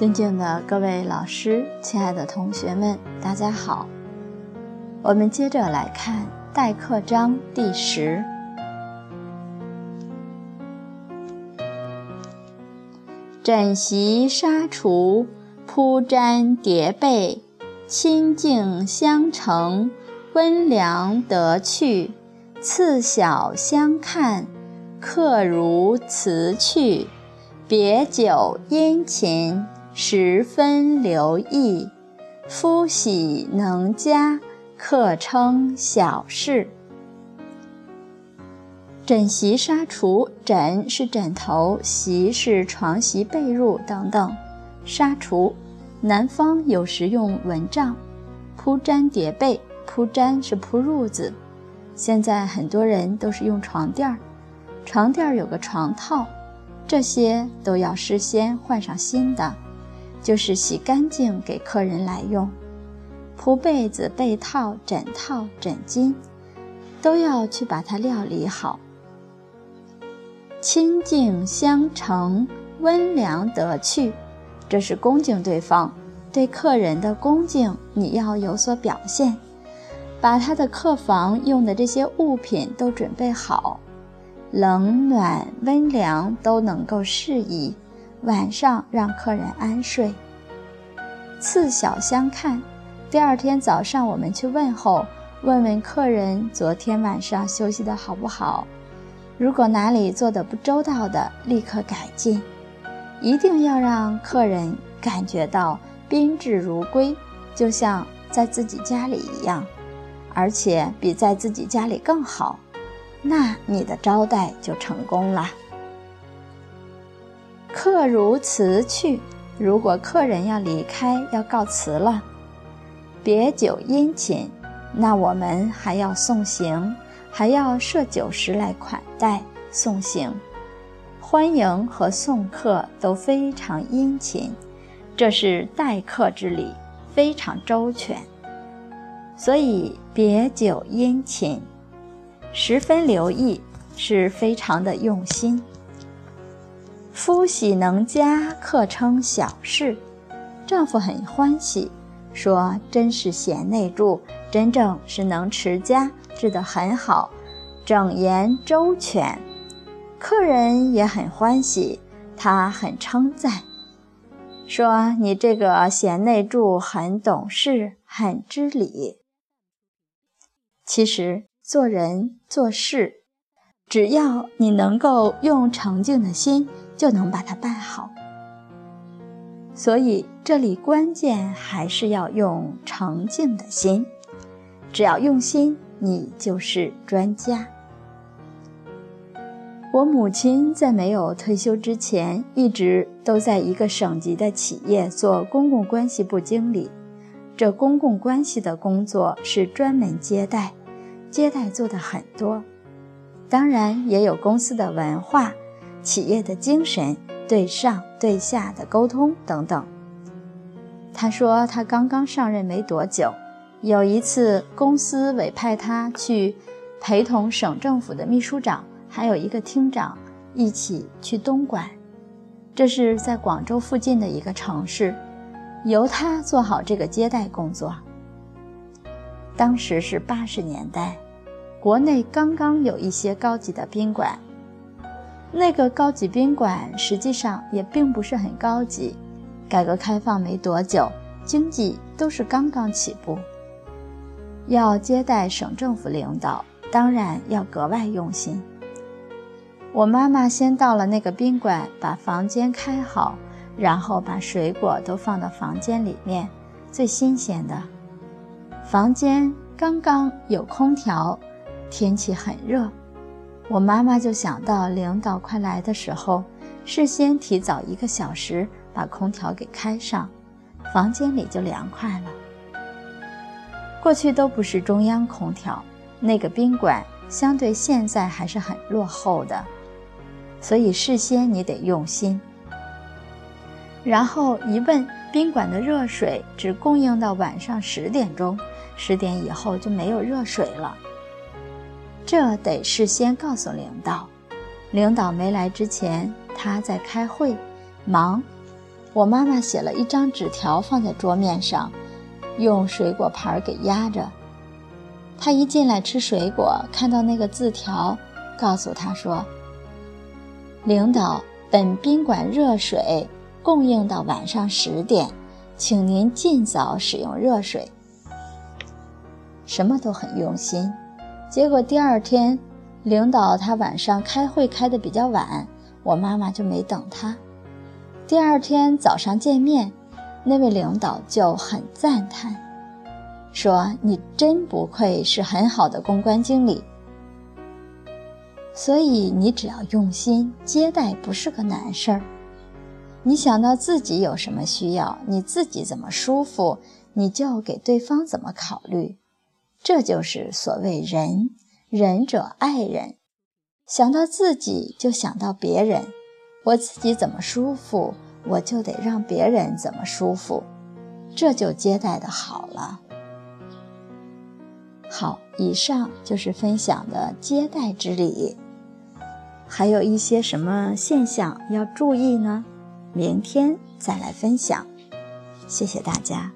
尊敬的各位老师，亲爱的同学们，大家好。我们接着来看待客章第十。枕席纱厨，铺毡叠被，清净相承，温凉得趣。次小相看，客如辞去。别酒殷勤，十分留意。夫喜能加，客称小事。枕席纱厨，枕是枕头，席是床席被褥等等。纱厨，南方有时用蚊帐。铺毡叠被，铺毡是铺褥子。现在很多人都是用床垫儿，床垫儿有个床套。这些都要事先换上新的，就是洗干净给客人来用。铺被子、被套、枕套、枕巾，都要去把它料理好。亲近相承，温良得趣，这是恭敬对方，对客人的恭敬，你要有所表现。把他的客房用的这些物品都准备好。冷暖温凉都能够适宜，晚上让客人安睡。次小相看，第二天早上我们去问候，问问客人昨天晚上休息的好不好。如果哪里做的不周到的，立刻改进，一定要让客人感觉到宾至如归，就像在自己家里一样，而且比在自己家里更好。那你的招待就成功了。客如辞去，如果客人要离开要告辞了，别酒殷勤，那我们还要送行，还要设酒食来款待送行，欢迎和送客都非常殷勤，这是待客之礼，非常周全。所以别酒殷勤。十分留意，是非常的用心。夫喜能家，客称小事。丈夫很欢喜，说真是贤内助，真正是能持家，治得很好，整言周全。客人也很欢喜，他很称赞，说你这个贤内助很懂事，很知礼。其实。做人做事，只要你能够用诚敬的心，就能把它办好。所以这里关键还是要用诚敬的心。只要用心，你就是专家。我母亲在没有退休之前，一直都在一个省级的企业做公共关系部经理。这公共关系的工作是专门接待。接待做的很多，当然也有公司的文化、企业的精神、对上对下的沟通等等。他说他刚刚上任没多久，有一次公司委派他去陪同省政府的秘书长还有一个厅长一起去东莞，这是在广州附近的一个城市，由他做好这个接待工作。当时是八十年代，国内刚刚有一些高级的宾馆。那个高级宾馆实际上也并不是很高级，改革开放没多久，经济都是刚刚起步。要接待省政府领导，当然要格外用心。我妈妈先到了那个宾馆，把房间开好，然后把水果都放到房间里面，最新鲜的。房间刚刚有空调，天气很热，我妈妈就想到领导快来的时候，事先提早一个小时把空调给开上，房间里就凉快了。过去都不是中央空调，那个宾馆相对现在还是很落后的，所以事先你得用心。然后一问，宾馆的热水只供应到晚上十点钟。十点以后就没有热水了，这得事先告诉领导。领导没来之前，他在开会，忙，我妈妈写了一张纸条放在桌面上，用水果盘给压着。他一进来吃水果，看到那个字条，告诉他说：“领导，本宾馆热水供应到晚上十点，请您尽早使用热水。”什么都很用心。结果第二天，领导他晚上开会开的比较晚，我妈妈就没等他。第二天早上见面，那位领导就很赞叹，说：“你真不愧是很好的公关经理。”所以你只要用心接待，不是个难事儿。你想到自己有什么需要，你自己怎么舒服，你就给对方怎么考虑。这就是所谓仁，仁者爱人。想到自己就想到别人。我自己怎么舒服，我就得让别人怎么舒服，这就接待的好了。好，以上就是分享的接待之礼，还有一些什么现象要注意呢？明天再来分享。谢谢大家。